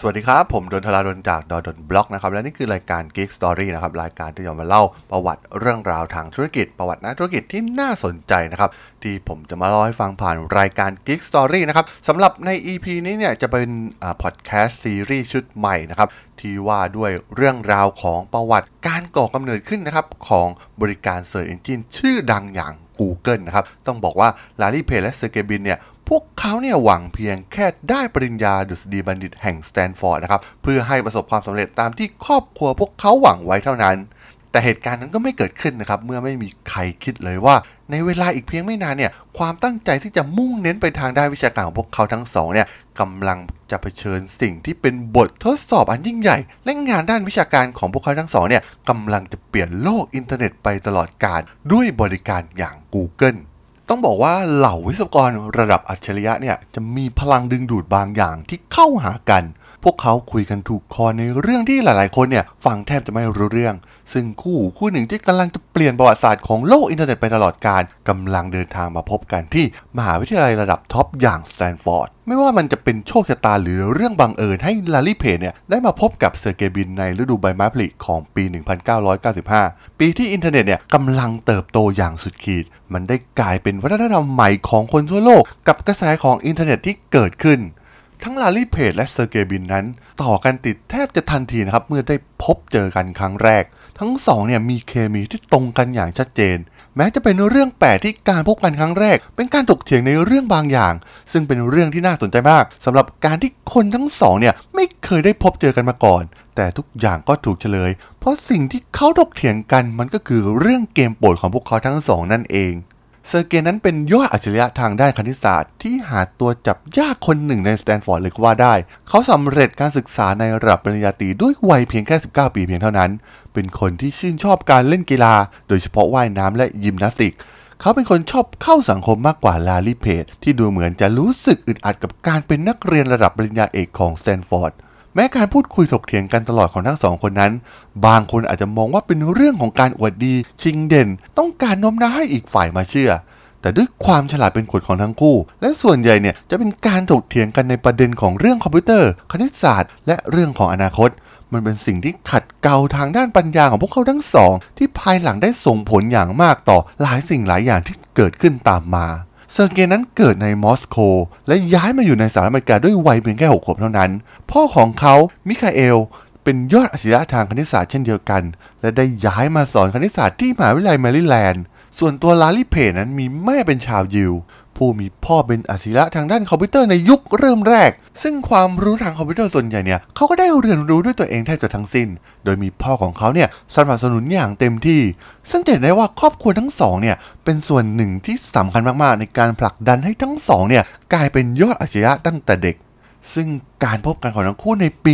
สวัสดีครับ ผมดนทลาดนจากด.ดล็อกนะครับและนี่คือรายการ Geek Story นะครับรายการที่จะมาเล่าประวัติเรื่องราวทางธุรกิจ ประวัตินักธุรกิจที่น่าสนใจนะครับที่ผมจะมาเล่าให้ฟังผ่านรายการ Geek Story นะครับสำหรับใน EP นี้เนี่ยจะเป็นพอดแคสต์ซีรีส์ชุดใหม่นะครับที่ว่าด้วยเรื่องราวของประวัติการก่อกำเนิดขึ้นนะครับของบริการ Search Engine ชื่อดังอย่าง Google นะครับ ต้องบอกว่าลารีเพจและเซอร์เกย์บรินเนี่ย พวกเขาเนี่ยหวังเพียงแค่ได้ปริญญาดุษฎีบัณฑิตแห่งสแตนฟอร์ดนะครับ เพื่อให้ประสบความสำเร็จตามที่ครอบครัวพวกเขาหวังไว้เท่านั้น แต่เหตุการณ์นั้นก็ไม่เกิดขึ้นนะครับ เมื่อไม่มีใครคิดเลยว่า ในเวลาอีกเพียงไม่นานเนี่ย ความตั้งใจที่จะมุ่งเน้นไปทางด้านวิชาการของพวกเขาทั้งสองเนี่ยกำลังจะเผชิญสิ่งที่เป็นบททดสอบอันยิ่งใหญ่ และงานด้านวิชาการของพวกเขาทั้งสองเนี่ยกำลังจะเปลี่ยนโลกอินเทอร์เน็ตไปตลอดกาลด้วยบริการอย่าง Google ต้องบอกว่าเหล่าวิศวกรระดับอัจฉริยะเนี่ยจะมีพลังดึงดูดบางอย่างที่เข้าหากัน พวกเขาคุยกันถูกคอในเรื่องที่หลายๆ คนเนี่ยฟังแทบจะไม่รู้เรื่อง ซึ่งคู่คู่หนึ่งที่กำลังจะเปลี่ยนประวัติศาสตร์ของโลกอินเทอร์เน็ตไปตลอดกาลกำลังเดินทางมาพบกันที่มหาวิทยาลัยระดับ top อย่างสแตนฟอร์ดไม่ว่ามันจะเป็นโชคชะตาหรือเรื่องบังเอิญให้ลารีเพจเนี่ยได้มาพบกับเซอร์เกย์บรินในฤดูใบไม้ผลิของปี 1995 ปีที่อินเทอร์เน็ตเนี่ยกำลังเติบโตอย่างสุดขีด มันได้กลายเป็นวัฒนธรรมใหม่ของคนทั่วโลก กับกระแสของอินเทอร์เน็ตที่เกิดขึ้น ทั้งลารีเพจและเซอร์เกย์บรินนั้น ต่อกันติดแทบจะทันทีนะครับ เมื่อได้พบเจอกันครั้งแรก ทั้งสองเนี่ยมีเคมีที่ตรงกันอย่างชัดเจน แม้จะเป็นเรื่องแปลกที่การพบกันครั้งแรก เป็นการถกเถียงในเรื่องบางอย่าง ซึ่งเป็นเรื่องที่น่าสนใจมากสำหรับการที่คนทั้งสองเนี่ยไม่เคยได้พบเจอกันมาก่อน แต่ทุกอย่างก็ถูกเฉลย เพราะสิ่งที่เขาถกเถียงกันมันก็คือเรื่องเกมโปรดของพวกเขาทั้งสองนั่นเอง เซอร์เกย์นั้นเป็นยอดอัจฉริยะทางด้านคณิตศาสตร์ ที่หาตัวจับยากคนหนึ่งในสแตนฟอร์ดเลยก็ว่าได้ เขาสำเร็จการศึกษาในระดับปริญญาตรีด้วยวัยเพียงแค่ 19 ปีเพียงเท่านั้น เป็นคนที่ชื่นชอบการเล่นกีฬา โดยเฉพาะว่ายน้ำและยิมนาสติก เขาเป็นคนชอบเข้าสังคมมากกว่าลารีเพจที่ดูเหมือนจะรู้สึกอึดอัดกับการเป็นนักเรียนระดับปริญญาเอกของสแตนฟอร์ด แม้การพูดคุยถกเถียงกันตลอดของทั้งสองคนนั้น บางคนอาจจะมองว่าเป็นเรื่องของการอวดดี ชิงเด่น ต้องการโน้มน้าวให้อีกฝ่ายมาเชื่อ แต่ด้วยความฉลาดเป็นกฎของทั้งคู่ และส่วนใหญ่เนี่ยจะเป็นการถกเถียงกันในประเด็นของเรื่องคอมพิวเตอร์ คณิตศาสตร์ และเรื่องของอนาคต มันเป็นสิ่งที่ขัดเกลาทางด้านปัญญาของพวกเขาทั้งสอง ที่ภายหลังได้ส่งผลอย่างมากต่อหลายสิ่งหลายอย่างที่เกิดขึ้นตามมา เซอร์เกย์นั้นเกิดในมอสโก และย้ายมาอยู่ในสหรัฐอเมริกาด้วยวัยเพียงแค่หกขวบเท่านั้น พ่อของเขา มิคาเอล เป็นยอดอัจฉริยะทางคณิตศาสตร์เช่นเดียวกัน และได้ย้ายมาสอนคณิตศาสตร์ที่มหาวิทยาลัยแมริแลนด์ ส่วนตัวลารีเพจนั้นมีแม่เป็นชาวยิว ผู้มีพ่อเป็นอัจฉริยะทางด้านคอมพิวเตอร์ในยุคเริ่มแรก ซึ่งความรู้ทางคอมพิวเตอร์ส่วนใหญ่เนี่ยเขาก็ได้เรียนรู้ด้วยตัวเองแทบจะทั้งสิ้น โดยมีพ่อของเขาเนี่ยสนับสนุนอย่างเต็มที่ ซึ่งจะเห็นได้ว่าครอบครัวทั้งสองเนี่ยเป็นส่วนหนึ่งที่สำคัญมากๆ ในการผลักดันให้ทั้งสองเนี่ยกลายเป็นยอดอัจฉริยะตั้งแต่เด็กซึ่งการพบกันของทั้งคู่ในปี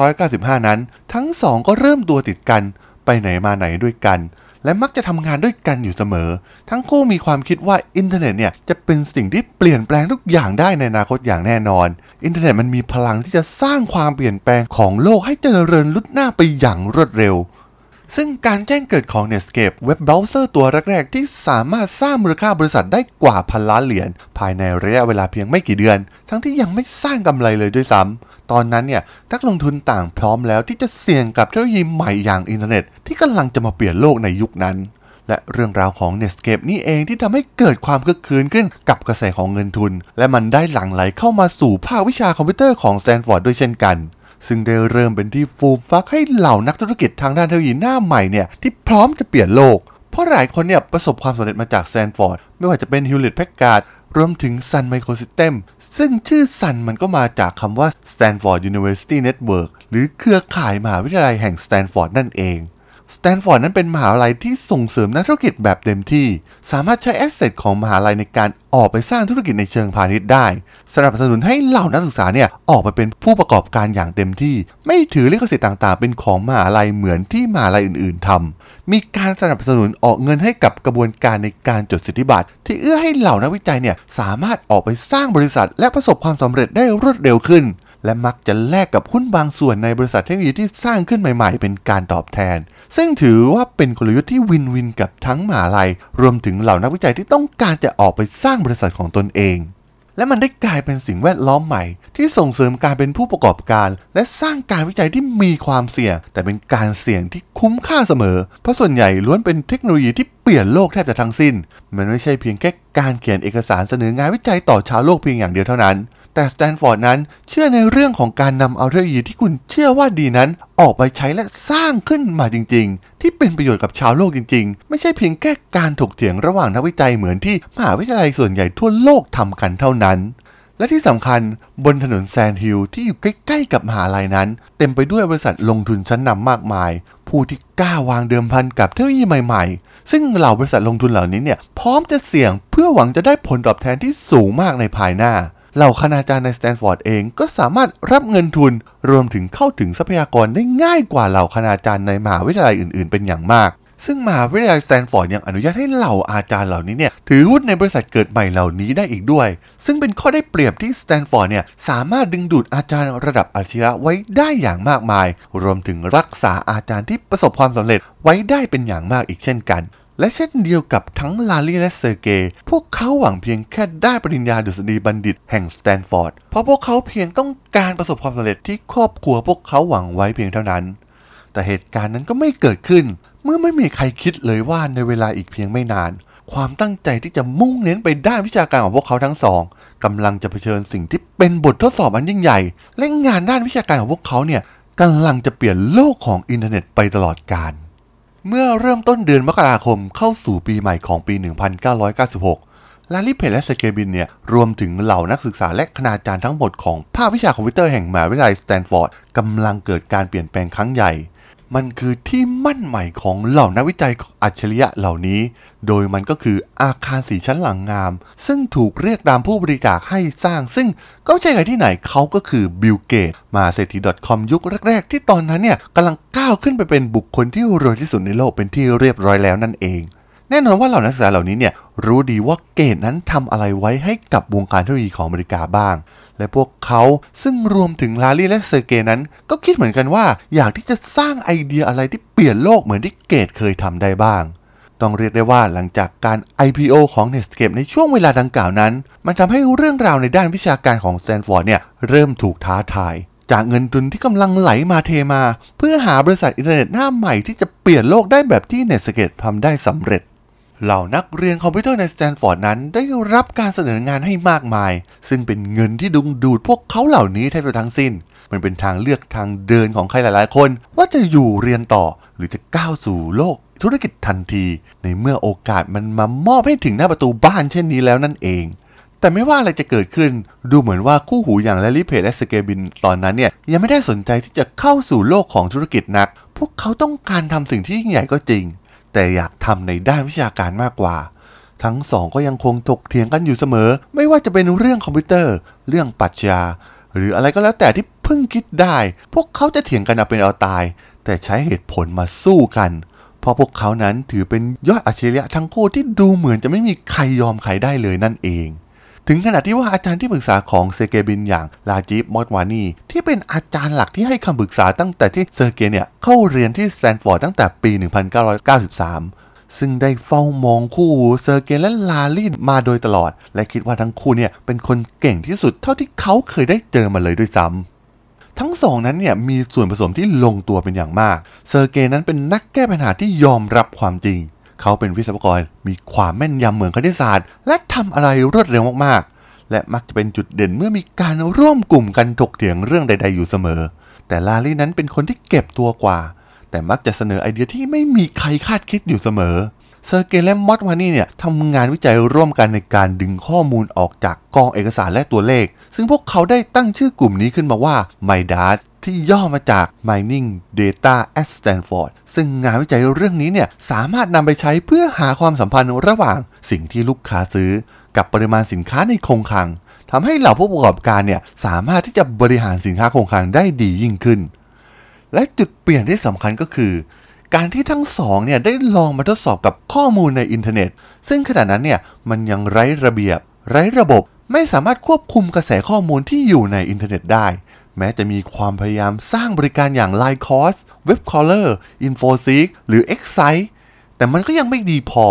1995 นั้น ทั้งสองก็เริ่มตัวติดกัน ไปไหนมาไหนด้วยกัน และมักจะทำงานด้วยกันอยู่เสมอ ทั้งคู่มีความคิดว่าอินเทอร์เน็ตเนี่ยจะเป็นสิ่งที่เปลี่ยนแปลงทุกอย่างได้ในอนาคตอย่างแน่นอน อินเทอร์เน็ตมันมีพลังที่จะสร้างความเปลี่ยนแปลงของโลกให้เจริญรุดหน้าไปอย่างรวดเร็ว ซึ่งการแจ้งเกิดของ Netscape เว็บเบราว์เซอร์ตัวแรก ๆ ที่สามารถสร้างมูลค่าบริษัทได้กว่าพันล้านเหรียญภายในระยะเวลาเพียงไม่กี่เดือน ทั้งที่ยังไม่สร้างกำไรเลยด้วยซ้ำ ตอนนั้นเนี่ยนักลงทุนต่างพร้อมแล้วที่จะเสี่ยงกับเทคโนโลยีใหม่อย่างอินเทอร์เน็ต ที่กำลังจะมาเปลี่ยนโลกในยุคนั้น และเรื่องราวของ Netscape นี่เองที่ทำให้เกิดความคึกคักขึ้นกับกระแสของเงินทุน และมันได้หลั่งไหลเข้ามาสู่ภาควิชาคอมพิวเตอร์ของสแตนฟอร์ดด้วยเช่นกันซึ่งได้เริ่มเป็นที่ฟูมฟักให้เหล่านักธุรกิจทางด้านเทคโนโลยีหน้าใหม่เนี่ยที่พร้อมจะเปลี่ยนโลก เพราะหลายคนเนี่ยประสบความสำเร็จมาจากสแตนฟอร์ด ไม่ว่าจะเป็น Hewlett Packard รวมถึง Sun Microsystems ซึ่งชื่อ Sun มันก็มาจากคำว่า Stanford University Network หรือเครือข่ายมหาวิทยาลัยแห่งสแตนฟอร์ดนั่นเองสแตนฟอร์ดนั้นเป็นมหาวิทยาลัยที่ส่งเสริมนักธุรกิจแบบเต็มที่ สามารถใช้ asset ของมหาวิทยาลัยในการออกไปสร้างธุรกิจในเชิงพาณิชย์ได้ สนับสนุนให้เหล่านักศึกษาเนี่ยออกไปเป็นผู้ประกอบการอย่างเต็มที่ ไม่ถือลิขสิทธิ์ต่างๆ เป็นของมหาวิทยาลัยเหมือนที่มหาลัยอื่น ๆทำ มีการสนับสนุนออกเงินให้กับกระบวนการในการจดสิทธิบัตรที่เอื้อให้เหล่านักวิจัยเนี่ยสามารถออกไปสร้างบริษัท และประสบความสำเร็จได้รวดเร็วขึ้น และมักจะแลกกับหุ้นบางส่วนในบริษัทเทคโนโลยีที่สร้างขึ้นใหม่ ๆ เป็นการตอบแทน ซึ่งถือว่าเป็นกลยุทธ์ที่วินวินกับทั้งมหาลัย รวมถึงเหล่านักวิจัยที่ต้องการจะออกไปสร้างบริษัทของตนเอง และมันได้กลายเป็นสิ่งแวดล้อมใหม่ ที่ส่งเสริมการเป็นผู้ประกอบการ และสร้างการวิจัยที่มีความเสี่ยง แต่เป็นการเสี่ยงที่คุ้มค่าเสมอ เพราะส่วนใหญ่ล้วนเป็นเทคโนโลยีที่เปลี่ยนโลกแทบจะทั้งสิ้น มันไม่ใช่เพียงแค่การเขียนเอกสารเสนองานวิจัยต่อชาวโลกเพียงอย่างเดียวเท่านั้น แต่สแตนฟอร์ดนั้นเชื่อในเรื่องของการนำเอาเทคโนโลยีที่คุณเชื่อว่าดีนั้น ออกไปใช้และสร้างขึ้นมาจริง ๆ ที่เป็นประโยชน์กับชาวโลกจริง ๆ ไม่ใช่เพียงแค่การถกเถียงระหว่างนักวิจัยเหมือนที่มหาวิทยาลัยส่วนใหญ่ทั่วโลกทำกันเท่านั้นและที่สำคัญบนถนน Sand Hill ที่อยู่ใกล้ๆกับมหาลัยนั้น เต็มไปด้วยบริษัทลงทุนชั้นนำมากมาย ผู้ที่กล้าวางเดิมพันกับเทคโนโลยีใหม่ๆ ซึ่งเหล่าบริษัทลงทุนเหล่านี้เนี่ยพร้อมจะเสี่ยงเพื่อหวังจะได้ผลตอบแทนที่สูงมากในภายหน้า เหล่าคณาจารย์ในสแตนฟอร์ดเองก็สามารถรับเงินทุน รวมถึงเข้าถึงทรัพยากรได้ง่ายกว่าเหล่าคณาจารย์ในมหาวิทยาลัยอื่นๆ เป็นอย่างมาก ซึ่งมหาวิทยาลัยสแตนฟอร์ดยังอนุญาตให้เหล่าอาจารย์เหล่านี้เนี่ยถือหุ้นในบริษัทเกิดใหม่เหล่านี้ได้อีกด้วย ซึ่งเป็นข้อได้เปรียบที่สแตนฟอร์ดเนี่ยสามารถดึงดูดอาจารย์ระดับอัจฉริยะไว้ได้อย่างมากมาย รวมถึงรักษาอาจารย์ที่ประสบความสำเร็จไว้ได้เป็นอย่างมากอีกเช่นกัน และเช่นเดียวกับทั้งลารีและเซอร์เกย์พวกเขาหวังเพียงแค่ได้ปริญญาดุษฎีบัณฑิตแห่งสแตนฟอร์ด เพราะพวกเขาเพียงต้องการประสบความสำเร็จที่ครอบครัวพวกเขาหวังไว้เพียงเท่านั้น แต่เหตุการณ์นั้นก็ไม่เกิดขึ้น เมื่อไม่มีใครคิดเลยว่าในเวลาอีกเพียงไม่นาน ความตั้งใจที่จะมุ่งเน้นไปด้านวิชาการของพวกเขาทั้งสองกำลังจะเผชิญสิ่งที่เป็นบททดสอบอันยิ่งใหญ่ และงานด้านวิชาการของพวกเขาเนี่ยกำลังจะเปลี่ยนโลกของอินเทอร์เน็ตไปตลอดกาล เมื่อเริ่มต้นเดือนมกราคมเข้าสู่ปีใหม่ของปี 1996 ลาลิเพลและสเกบินเนี่ย รวมถึงเหล่านักศึกษาและคณาจารย์ทั้งหมดของภาควิชาคอมพิวเตอร์แห่งมหาวิทยาลัยสแตนฟอร์ดกำลังเกิดการเปลี่ยนแปลงครั้งใหญ่ มันคือที่มั่นใหม่ของเหล่านักวิจัยอัจฉริยะเหล่านี้ โดยมันก็คืออาคารสี่ชั้นหลังงาม ซึ่งถูกเรียกตามผู้บริจาคให้สร้าง ซึ่งก็ไม่ใช่ใครที่ไหนเขาก็คือบิลเกตส์ มหาเศรษฐี .com ยุคแรก ๆ ที่ตอนนั้นเนี่ยกำลังก้าวขึ้นไปเป็นบุคคลที่รวยที่สุดในโลกเป็นที่เรียบร้อยแล้วนั่นเอง แน่นอนว่าเหล่านักศึกษาเหล่านี้เนี่ยรู้ดีว่าเกตส์นั้นทำอะไรไว้ให้กับวงการเทคโนโลยีของอเมริกาบ้าง และพวกเขาซึ่งรวมถึงลาร์รีและเซอร์เกย์นั้น ก็คิดเหมือนกันว่าอยากที่จะสร้างไอเดียอะไรที่เปลี่ยนโลกเหมือนที่เกตส์เคยทำได้บ้าง ต้องเรียกได้ว่าหลังจากการ IPO ของ Netscape ในช่วงเวลาดังกล่าวนั้น มันทำให้เรื่องราวในด้านวิชาการของ Stanford เนี่ยเริ่มถูกท้าทายจากเงินทุนที่กำลังไหลมาเทมา เพื่อหาบริษัทอินเทอร์เน็ตหน้าใหม่ที่จะเปลี่ยนโลกได้แบบที่ Netscape ทำได้สำเร็จ เหล่านักเรียนคอมพิวเตอร์ในสแตนฟอร์ดนั้นได้รับการเสนองานให้มากมาย ซึ่งเป็นเงินที่ดึงดูดพวกเขาเหล่านี้แทบจะทั้งสิ้น มันเป็นทางเลือกทางเดินของใครหลาย ๆ คน ว่าจะอยู่เรียนต่อหรือจะก้าวสู่โลกธุรกิจทันที ในเมื่อโอกาสมันมามอบให้ถึงหน้าประตูบ้านเช่นนี้แล้วนั่นเองแต่ไม่ว่าอะไรจะเกิดขึ้น ดูเหมือนว่าคู่หูอย่างแลลี่เพจและสเกบินตอนนั้นเนี่ยยังไม่ได้สนใจที่จะเข้าสู่โลกของธุรกิจนัก พวกเขาต้องการทำสิ่งที่ยิ่งใหญ่ก็จริง แต่อยากทำในด้านวิชาการมากกว่า ทั้งสองก็ยังคงถกเถียงกันอยู่เสมอ ไม่ว่าจะเป็นเรื่องคอมพิวเตอร์ เรื่องปรัชญา หรืออะไรก็แล้วแต่ที่เพิ่งคิดได้ พวกเขาจะเถียงกันเอาเป็นเอาตาย แต่ใช้เหตุผลมาสู้กันเพราะพวกเขานั้นถือเป็นยอดอัจฉริยะทั้งคู่ที่ดูเหมือนจะไม่มีใครยอมใครได้เลยนั่นเอง ถึงขนาดที่ว่าอาจารย์ที่ปรึกษาของเซอร์เกย์ บรินอย่างราจีฟมอตวานีที่เป็นอาจารย์หลักที่ให้คำปรึกษาตั้งแต่ที่เซอร์เกย์เนี่ยเข้าเรียนที่สแตนฟอร์ดตั้งแต่ปี 1993ซึ่งได้เฝ้ามองคู่เซอร์เกและลาลีนมาโดยตลอด และคิดว่าทั้งคู่เนี่ยเป็นคนเก่งที่สุดเท่าที่เขาเคยได้เจอมาเลยด้วยซ้ำทั้งสองนั้นเนี่ยมีส่วนผสมที่ลงตัวเป็นอย่างมาก เซอร์เกย์นั้นเป็นนักแก้ปัญหาที่ยอมรับความจริง เขาเป็นวิศวกรมีความแม่นยำเหมือนคณิตศาสตร์ และทำอะไรรวดเร็วมากๆ และมักจะเป็นจุดเด่นเมื่อมีการร่วมกลุ่มกันถกเถียงเรื่องใด ๆ อยู่เสมอ แต่ลาลี่นั้นเป็นคนที่เก็บตัวกว่า แต่มักจะเสนอไอเดียที่ไม่มีใครคาดคิดอยู่เสมอ เซอร์เกย์และมอตวานี่เนี่ยทำงานวิจัยร่วมกันในการดึงข้อมูลออกจากกองเอกสารและตัวเลข ซึ่งพวกเขาได้ตั้งชื่อกลุ่มนี้ขึ้นมาว่า MIDAS ที่ย่อมาจาก Mining Data at Stanford ซึ่งงานวิจัยเรื่องนี้เนี่ยสามารถนำไปใช้เพื่อหาความสัมพันธ์ระหว่างสิ่งที่ลูกค้าซื้อ กับปริมาณสินค้าในคงคลังทำให้เหล่าผู้ประกอบการเนี่ยสามารถที่จะบริหารสินค้าคงคลังได้ดียิ่งขึ้น และจุดเปลี่ยนที่สำคัญก็คือ การที่ทั้งสองเนี่ยได้ลองมาทดสอบกับข้อมูลในอินเทอร์เน็ต ซึ่งขณะนั้นเนี่ยมันยังไร้ระเบียบ ไร้ระบบไม่สามารถควบคุมกระแสข้อมูลที่อยู่ในอินเทอร์เน็ตได้ แม้จะมีความพยายามสร้างบริการอย่าง Line c o s Webcaller InfoSeek หรือ Excite แต่มันก็ยังไม่ดีพอ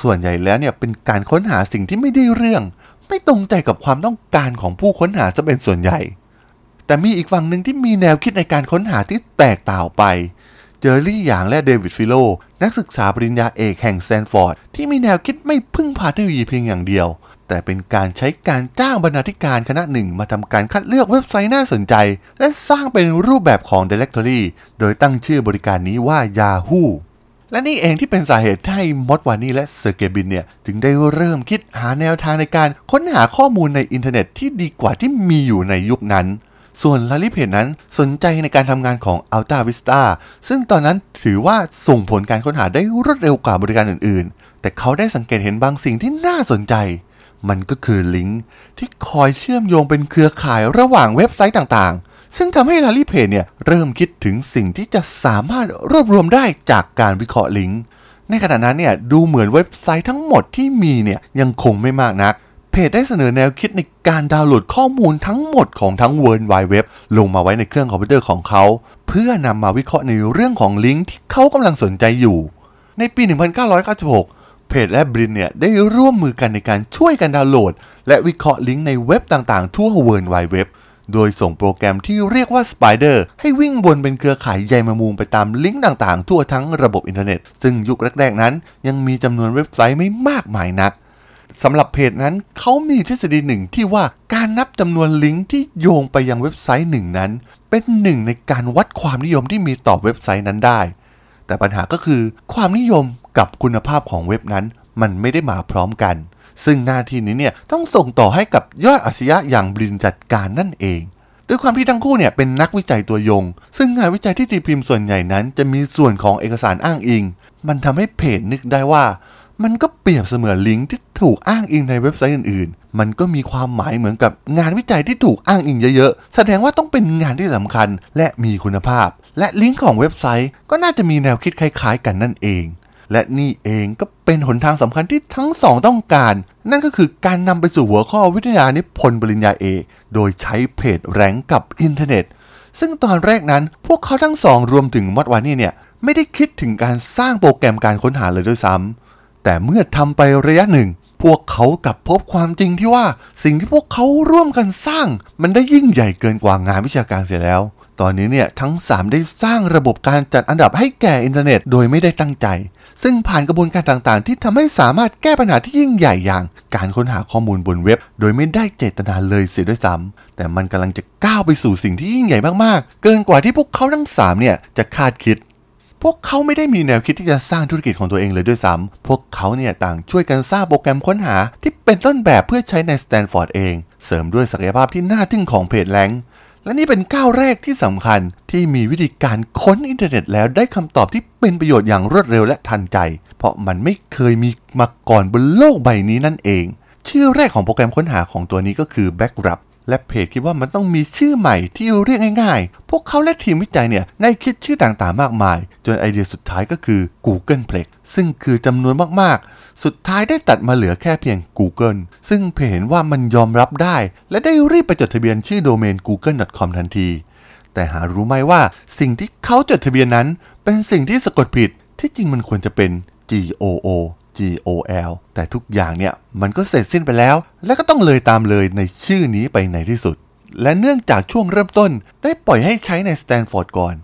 ส่วนใหญ่แล้วเนี่ยเป็นการค้นหาสิ่งที่ไม่ได้เรื่อง ไม่ตรงใจกับความต้องการของผู้ค้นหาจะเป็นส่วนใหญ่ แต่มีอีกฝั่งหนึ่งที่มีแนวคิดในการค้นหาที่แตกต่างไป เจอรี่หยางและเดวิดฟิโล นักศึกษาปริญญาเอกแห่งแซนฟอร์ด ที่มีแนวคิดไม่พึ่งพาเทคโนโลยีเพียงอย่างเดียว แต่เป็นการใช้การจ้างบรรณาธิการคณะหนึ่งมาทำการคัดเลือกเว็บไซต์น่าสนใจ และสร้างเป็นรูปแบบของ Directory โดยตั้งชื่อบริการนี้ว่า Yahoo และนี่เองที่เป็นสาเหตุให้มอตวานีและเซอร์เกย์ บรินเนี่ยจึงได้เริ่มคิดหาแนวทางในการค้นหาข้อมูลในอินเทอร์เน็ตที่ดีกว่าที่มีอยู่ในยุคนั้น ส่วนลาร์รี เพจนั้นสนใจในการทำงานของ Alta Vista ซึ่งตอนนั้นถือว่าส่งผลการค้นหาได้รวดเร็วกว่าบริการอื่นๆ แต่เขาได้สังเกตเห็นบางสิ่งที่น่าสนใจ มันก็คือลิงก์ที่คอยเชื่อมโยงเป็นเครือข่ายระหว่างเว็บไซต์ต่างๆ ซึ่งทำให้ลาร์รี เพจเนี่ยเริ่มคิดถึงสิ่งที่จะสามารถรวบรวมได้จากการวิเคราะห์ลิงก์ในขณะนั้นเนี่ยดูเหมือนเว็บไซต์ทั้งหมดที่มีเนี่ยยังคงไม่มากนัก เพจได้เสนอแนวคิดในการดาวน์โหลดข้อมูลทั้งหมดของทั้ง World Wide Web ลงมาไว้ในเครื่องคอมพิวเตอร์ของเขา เพื่อนำมาวิเคราะห์ในเรื่องของลิงก์ที่เขากำลังสนใจอยู่ ในปี 1996 เพจและบรินเนี่ยได้ร่วมมือกันในการช่วยกันดาวน์โหลด และวิเคราะห์ลิงก์ในเว็บต่างๆ ทั่ว World Wide Web โดยส่งโปรแกรมที่เรียกว่า Spider ให้วิ่งบนเป็นเครือข่ายใยมงมุมไปตามลิงก์ต่างๆ ทั่วทั้งระบบอินเทอร์เน็ต ซึ่งยุคแรก ๆ นั้น ยังมีจำนวนเว็บไซต์ไม่มากมายนัก สำหรับเพจนั้นเขามีทฤษฎีหนึ่งที่ว่าการนับจำนวนลิงก์ที่โยงไปยังเว็บไซต์หนึ่งนั้น เป็นหนึ่งในการวัดความนิยมที่มีต่อเว็บไซต์นั้นได้ แต่ปัญหาก็คือความนิยมกับคุณภาพของเว็บนั้น มันไม่ได้มาพร้อมกัน ซึ่งหน้าที่นี้เนี่ยต้องส่งต่อให้กับยอดอาชญะอย่างบรินจัดการนั่นเองด้วยความที่ทั้งคู่เนี่ยเป็นนักวิจัยตัวยง ซึ่งงานวิจัยที่ตีพิมพ์ส่วนใหญ่นั้น จะมีส่วนของเอกสารอ้างอิง มันทำให้เพจนึกได้ว่า มันก็เปรียบเสมือนลิงก์ที่ถูกอ้างอิงในเว็บไซต์อื่นๆ มันก็มีความหมายเหมือนกับงานวิจัยที่ถูกอ้างอิงเยอะๆ แสดงว่าต้องเป็นงานที่สำคัญและมีคุณภาพ และลิงก์ของเว็บไซต์ก็น่าจะมีแนวคิดคล้ายๆ กันนั่นเอง และนี่เองก็เป็นหนทางสำคัญที่ทั้งสองต้องการ นั่นก็คือการนำไปสู่หัวข้อวิทยานิพนธ์ปริญญาเอกโดยใช้ PageRank กับอินเทอร์เน็ต ซึ่งตอนแรกนั้นพวกเขาทั้งสองรวมถึงมอดวานี่เนี่ยไม่ได้คิดถึงการสร้างโปรแกรมการค้นหาเลยด้วยซ้ำ แต่เมื่อทำไประยะหนึ่ง พวกเขากลับพบความจริงที่ว่าสิ่งที่พวกเขาร่วมกันสร้าง มันได้ยิ่งใหญ่เกินกว่างานวิชาการเสียแล้ว ตอนนี้เนี่ยทั้ง 3 ได้สร้างระบบการจัดอันดับให้แก่อินเทอร์เน็ตโดยไม่ได้ตั้งใจ ซึ่งผ่านกระบวนการต่างๆ ที่ทำให้สามารถแก้ปัญหาที่ยิ่งใหญ่อย่าง การค้นหาข้อมูลบนเว็บ โดยไม่ได้เจตนาเลยเสียด้วยซ้ำแต่มันกำลังจะก้าวไปสู่สิ่งที่ยิ่งใหญ่มากๆ เกินกว่าที่พวกเขาทั้งสามเนี่ยจะคาดคิด พวกเขาไม่ได้มีแนวคิดที่จะสร้างธุรกิจของตัวเองเลยด้วยซ้ำพวกเขาเนี่ยต่างช่วยกันสร้างโปรแกรมค้นหา ที่เป็นต้นแบบเพื่อใช้ในสแตนฟอร์ดเอง เสริมด้วยศักยภาพที่น่าทึ่งของ PageRank และนี่เป็นก้าวแรกที่สำคัญที่มีวิธีการค้นอินเทอร์เน็ตแล้วได้คำตอบที่เป็นประโยชน์อย่างรวดเร็วและทันใจ เพราะมันไม่เคยมีมาก่อนบนโลกใบนี้นั่นเอง ชื่อแรกของโปรแกรมค้นหาของตัวนี้ก็คือ Backrub และเพจคิดว่ามันต้องมีชื่อใหม่ที่เรียกง่ายๆ พวกเขาและทีมวิจัยเนี่ยได้คิดชื่อต่างๆ มากมาย จนไอเดียสุดท้ายก็คือ Googleplex ซึ่งคือจำนวนมากๆ สุดท้ายได้ตัดมาเหลือแค่เพียง Google ซึ่งเพจเห็นว่ามันยอมรับได้ และได้รีบไปจดทะเบียนชื่อโดเมน google.com ทันที แต่หารู้ไหมว่าสิ่งที่เขาจดทะเบียนนั้น เป็นสิ่งที่สะกดผิดที่จริงมันควรจะเป็น g o o G O L แต่ทุกอย่างเนี่ยมันก็เสร็จสิ้นไปแล้ว และก็ต้องเลยตามเลยในชื่อนี้ไปในที่สุด และเนื่องจากช่วงเริ่มต้น ได้ปล่อยให้ใช้ในสแตนฟอร์ดก่อน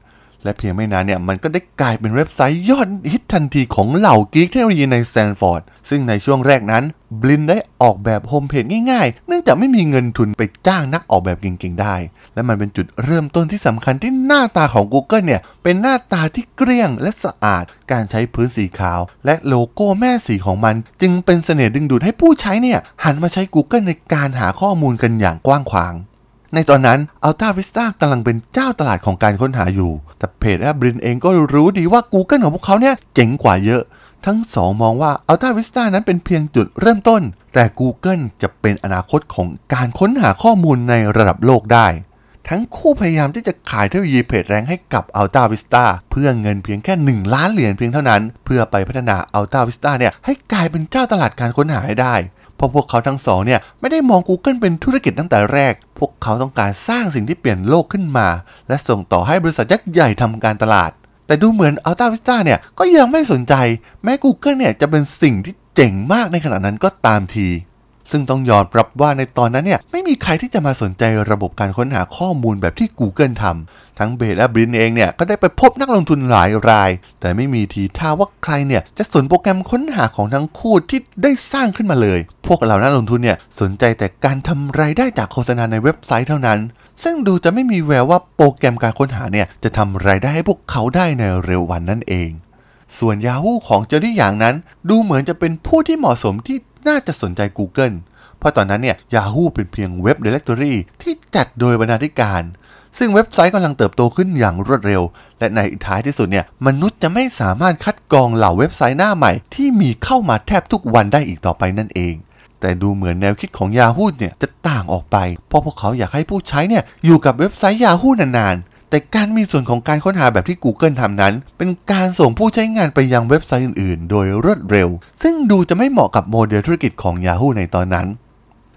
และเพียงไม่นานเนี่ยมันก็ได้กลายเป็นเว็บไซต์ยอดฮิตทันทีของเหล่า geek เทคโนโลยีในสแตนฟอร์ดซึ่งในช่วงแรกนั้น บรินได้ออกแบบโฮมเพจง่ายๆ เนื่องจากไม่มีเงินทุนไปจ้างนักออกแบบเก่งๆได้ และมันเป็นจุดเริ่มต้นที่สำคัญที่หน้าตาของ Google เนี่ย เป็นหน้าตาที่เกลี้ยงและสะอาด การใช้พื้นสีขาว และโลโก้แม่สีของมัน จึงเป็นเสน่ห์ดึงดูดให้ผู้ใช้เนี่ย หันมาใช้ Google ในการหาข้อมูลกันอย่างกว้างขวางในตอนนั้น Alta Vista กำลังเป็นเจ้าตลาดของการค้นหาอยู่ แต่เพจและบรินเองก็รู้ดีว่า Google ของพวกเขาเนี่ยเจ๋งกว่าเยอะ ทั้งสองมองว่า Alta Vista นั้นเป็นเพียงจุดเริ่มต้น แต่ Google จะเป็นอนาคตของการค้นหาข้อมูลในระดับโลกได้ ทั้งคู่พยายามที่จะขายเทคโนโลยีเพจแรงให้กับ Alta Vista เพื่อเงินเพียงแค่ 1 ล้านเหรียญเพียงเท่านั้น เพื่อไปพัฒนา Alta Vista เนี่ยให้กลายเป็นเจ้าตลาดการค้นหาให้ได้เพราะพวกเขาทั้งสองเนี่ยไม่ได้มอง Google เป็นธุรกิจตั้งแต่แรก พวกเขาต้องการสร้างสิ่งที่เปลี่ยนโลกขึ้นมา และส่งต่อให้บริษัทยักษ์ใหญ่ทำการตลาด แต่ดูเหมือน Alta Vista เนี่ยก็ยังไม่สนใจ แม้ Google เนี่ยจะเป็นสิ่งที่เจ๋งมากในขณะนั้นก็ตามที ซึ่งต้องยอมรับว่าในตอนนั้นเนี่ยไม่มีใครที่จะมาสนใจระบบการค้นหาข้อมูลแบบที่ Google ทำทั้งเบสและบรินเองเนี่ยก็ได้ไปพบนักลงทุนหลายราย แต่ไม่มีทีท่าว่าใครเนี่ยจะสนโปรแกรมค้นหาของทั้งคู่ที่ได้สร้างขึ้นมาเลย พวกเรานักลงทุนเนี่ยสนใจแต่การทำรายได้จากโฆษณาในเว็บไซต์เท่านั้น ซึ่งดูจะไม่มีแววว่าโปรแกรมการค้นหาเนี่ย จะทำรายได้ให้พวกเขาได้ในเร็ววันนั่นเอง ส่วน Yahoo ของเจอรี่อย่างนั้น ดูเหมือนจะเป็นผู้ที่เหมาะสมที่น่าจะสนใจ Google เพราะตอนนั้นเนี่ย Yahoo เป็นเพียงเว็บ Directory ที่จัดโดยบรรณาธิการ ซึ่งเว็บไซต์กำลังเติบโตขึ้นอย่างรวดเร็ว และในท้ายที่สุดเนี่ยมนุษย์จะไม่สามารถคัดกรองเหล่าเว็บไซต์หน้าใหม่ ที่มีเข้ามาแทบทุกวันได้อีกต่อไปนั่นเอง แต่ดูเหมือนแนวคิดของ Yahoo เนี่ยจะต่างออกไป เพราะพวกเขาอยากให้ผู้ใช้เนี่ยอยู่กับเว็บไซต์ Yahoo นานๆ แต่การมีส่วนของการค้นหาแบบที่ Google ทำนั้น เป็นการส่งผู้ใช้งานไปยังเว็บไซต์อื่นๆ โดยรวดเร็ว ซึ่งดูจะไม่เหมาะกับโมเดลธุรกิจของ Yahoo ในตอนนั้น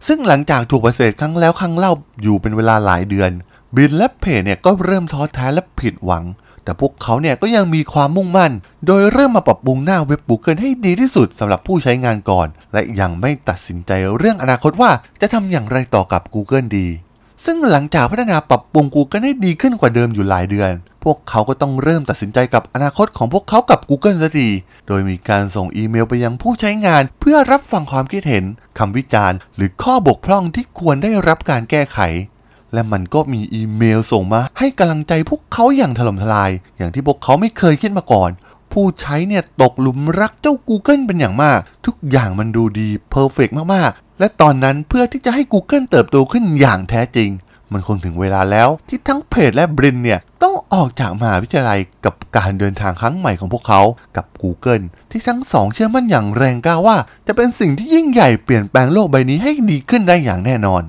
ซึ่งหลังจากถูกปฏิเสธครั้งแล้วครั้งเล่าอยู่เป็นเวลาหลายเดือน บินและเพจเนี่ยก็เริ่มท้อแท้และผิดหวัง แต่พวกเขาเนี่ยก็ยังมีความมุ่งมั่น โดยเริ่มมาปรับปรุงหน้าเว็บ Google ให้ดีที่สุดสำหรับผู้ใช้งานก่อน และยังไม่ตัดสินใจเรื่องอนาคตว่าจะทำอย่างไรต่อกับ Google ดี ซึ่งหลังจากพัฒนาปรับปรุง Google ให้ดีขึ้นกว่าเดิมอยู่หลายเดือน พวกเขาก็ต้องเริ่มตัดสินใจกับอนาคตของพวกเขากับ Google สักทีโดยมีการส่งอีเมลไปยังผู้ใช้งาน เพื่อรับฟังความคิดเห็นคำวิจารณ์ หรือข้อบกพร่องที่ควรได้รับการแก้ไข และมันก็มีอีเมลส่งมา ให้กำลังใจพวกเขาอย่างถล่มทลาย อย่างที่พวกเขาไม่เคยคิดมาก่อน ผู้ใช้เนี่ยตกหลุมรักเจ้า Google เป็นอย่างมาก ทุกอย่างมันดูดี perfect มากๆ และตอนนั้นเพื่อที่จะให้ Google เติบโตขึ้นอย่างแท้จริง มันคงถึงเวลาแล้ว ที่ทั้งเพจและบรินเนี่ยต้องออกจากมหาวิทยาลัยกับการเดินทางครั้งใหม่ของพวกเขากับ Google ที่ทั้งสองเชื่อมั่นอย่างแรงกล้าว่า จะเป็นสิ่งที่ยิ่งใหญ่เปลี่ยนแปลงโลกใบนี้ให้ดีขึ้นได้อย่างแน่นอน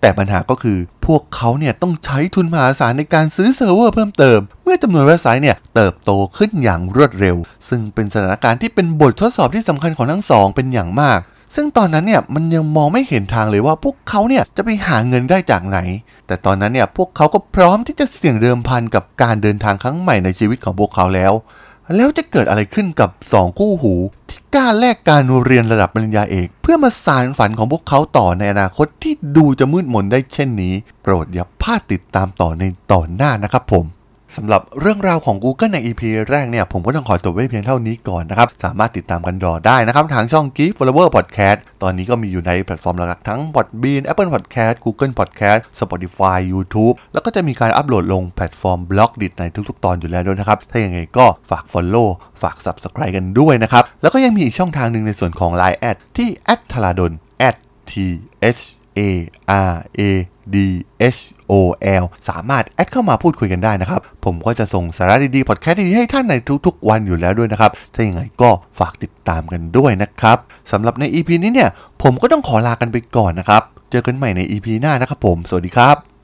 แต่ปัญหาก็คือพวกเขาเนี่ยต้องใช้ทุนมหาศาลในการซื้อเซิร์ฟเวอร์เพิ่มเติม เมื่อจำนวนเว็บไซต์เนี่ยเติบโตขึ้นอย่างรวดเร็ว ซึ่งเป็นสถานการณ์ที่เป็นบททดสอบที่สำคัญของทั้งสองเป็นอย่างมาก ซึ่งตอนนั้นเนี่ยมันยังมองไม่เห็นทางเลยว่าพวกเขาเนี่ยจะไปหาเงินได้จากไหน แต่ตอนนั้นเนี่ยพวกเขาก็พร้อมที่จะเสี่ยงเดิมพันกับการเดินทางครั้งใหม่ในชีวิตของพวกเขาแล้ว แล้วจะเกิดอะไรขึ้นกับสองคู่หูที่กล้าแลกการเรียนระดับปริญญาเอก เพื่อมาสานฝันของพวกเขาต่อในอนาคตที่ดูจะมืดมนได้เช่นนี้ โปรดอย่าพลาดติดตามต่อในตอนหน้านะครับผม สำหรับเรื่องราวของ Google ใน EP แรกเนี่ย ผมก็ต้องขอจบไว้เพียงเท่านี้ก่อนนะครับ สามารถติดตามกันต่อได้นะครับ ทางช่อง Geek Forever Podcast ตอนนี้ก็มีอยู่ในแพลตฟอร์มหลักๆทั้ง Podbean Apple Podcast Google Podcast Spotify YouTube แล้วก็จะมีการอัปโหลดลงแพลตฟอร์ม Blockdit ในทุกๆ ตอนอยู่แล้วด้วยนะครับ ถ้าอย่างไรก็ฝาก Follow ฝาก Subscribe กันด้วยนะครับ แล้วก็ยังมีอีกช่องทางหนึ่งในส่วนของ Line แอดที่ t h a l a d o n t h A R A D H O L สามารถแอดเข้ามาพูดคุยกันได้นะครับ ผมก็จะส่งสาระดีๆ พอดแคสต์ดีๆ ให้ท่านในทุกๆ วันอยู่แล้วด้วยนะครับ ถ้าอย่างไรก็ฝากติดตามกันด้วยนะครับสำหรับใน EP นี้เนี่ย ผมก็ต้องขอลากันไปก่อนนะครับ เจอกันใหม่ใน EP หน้านะครับผม สวัสดีครับ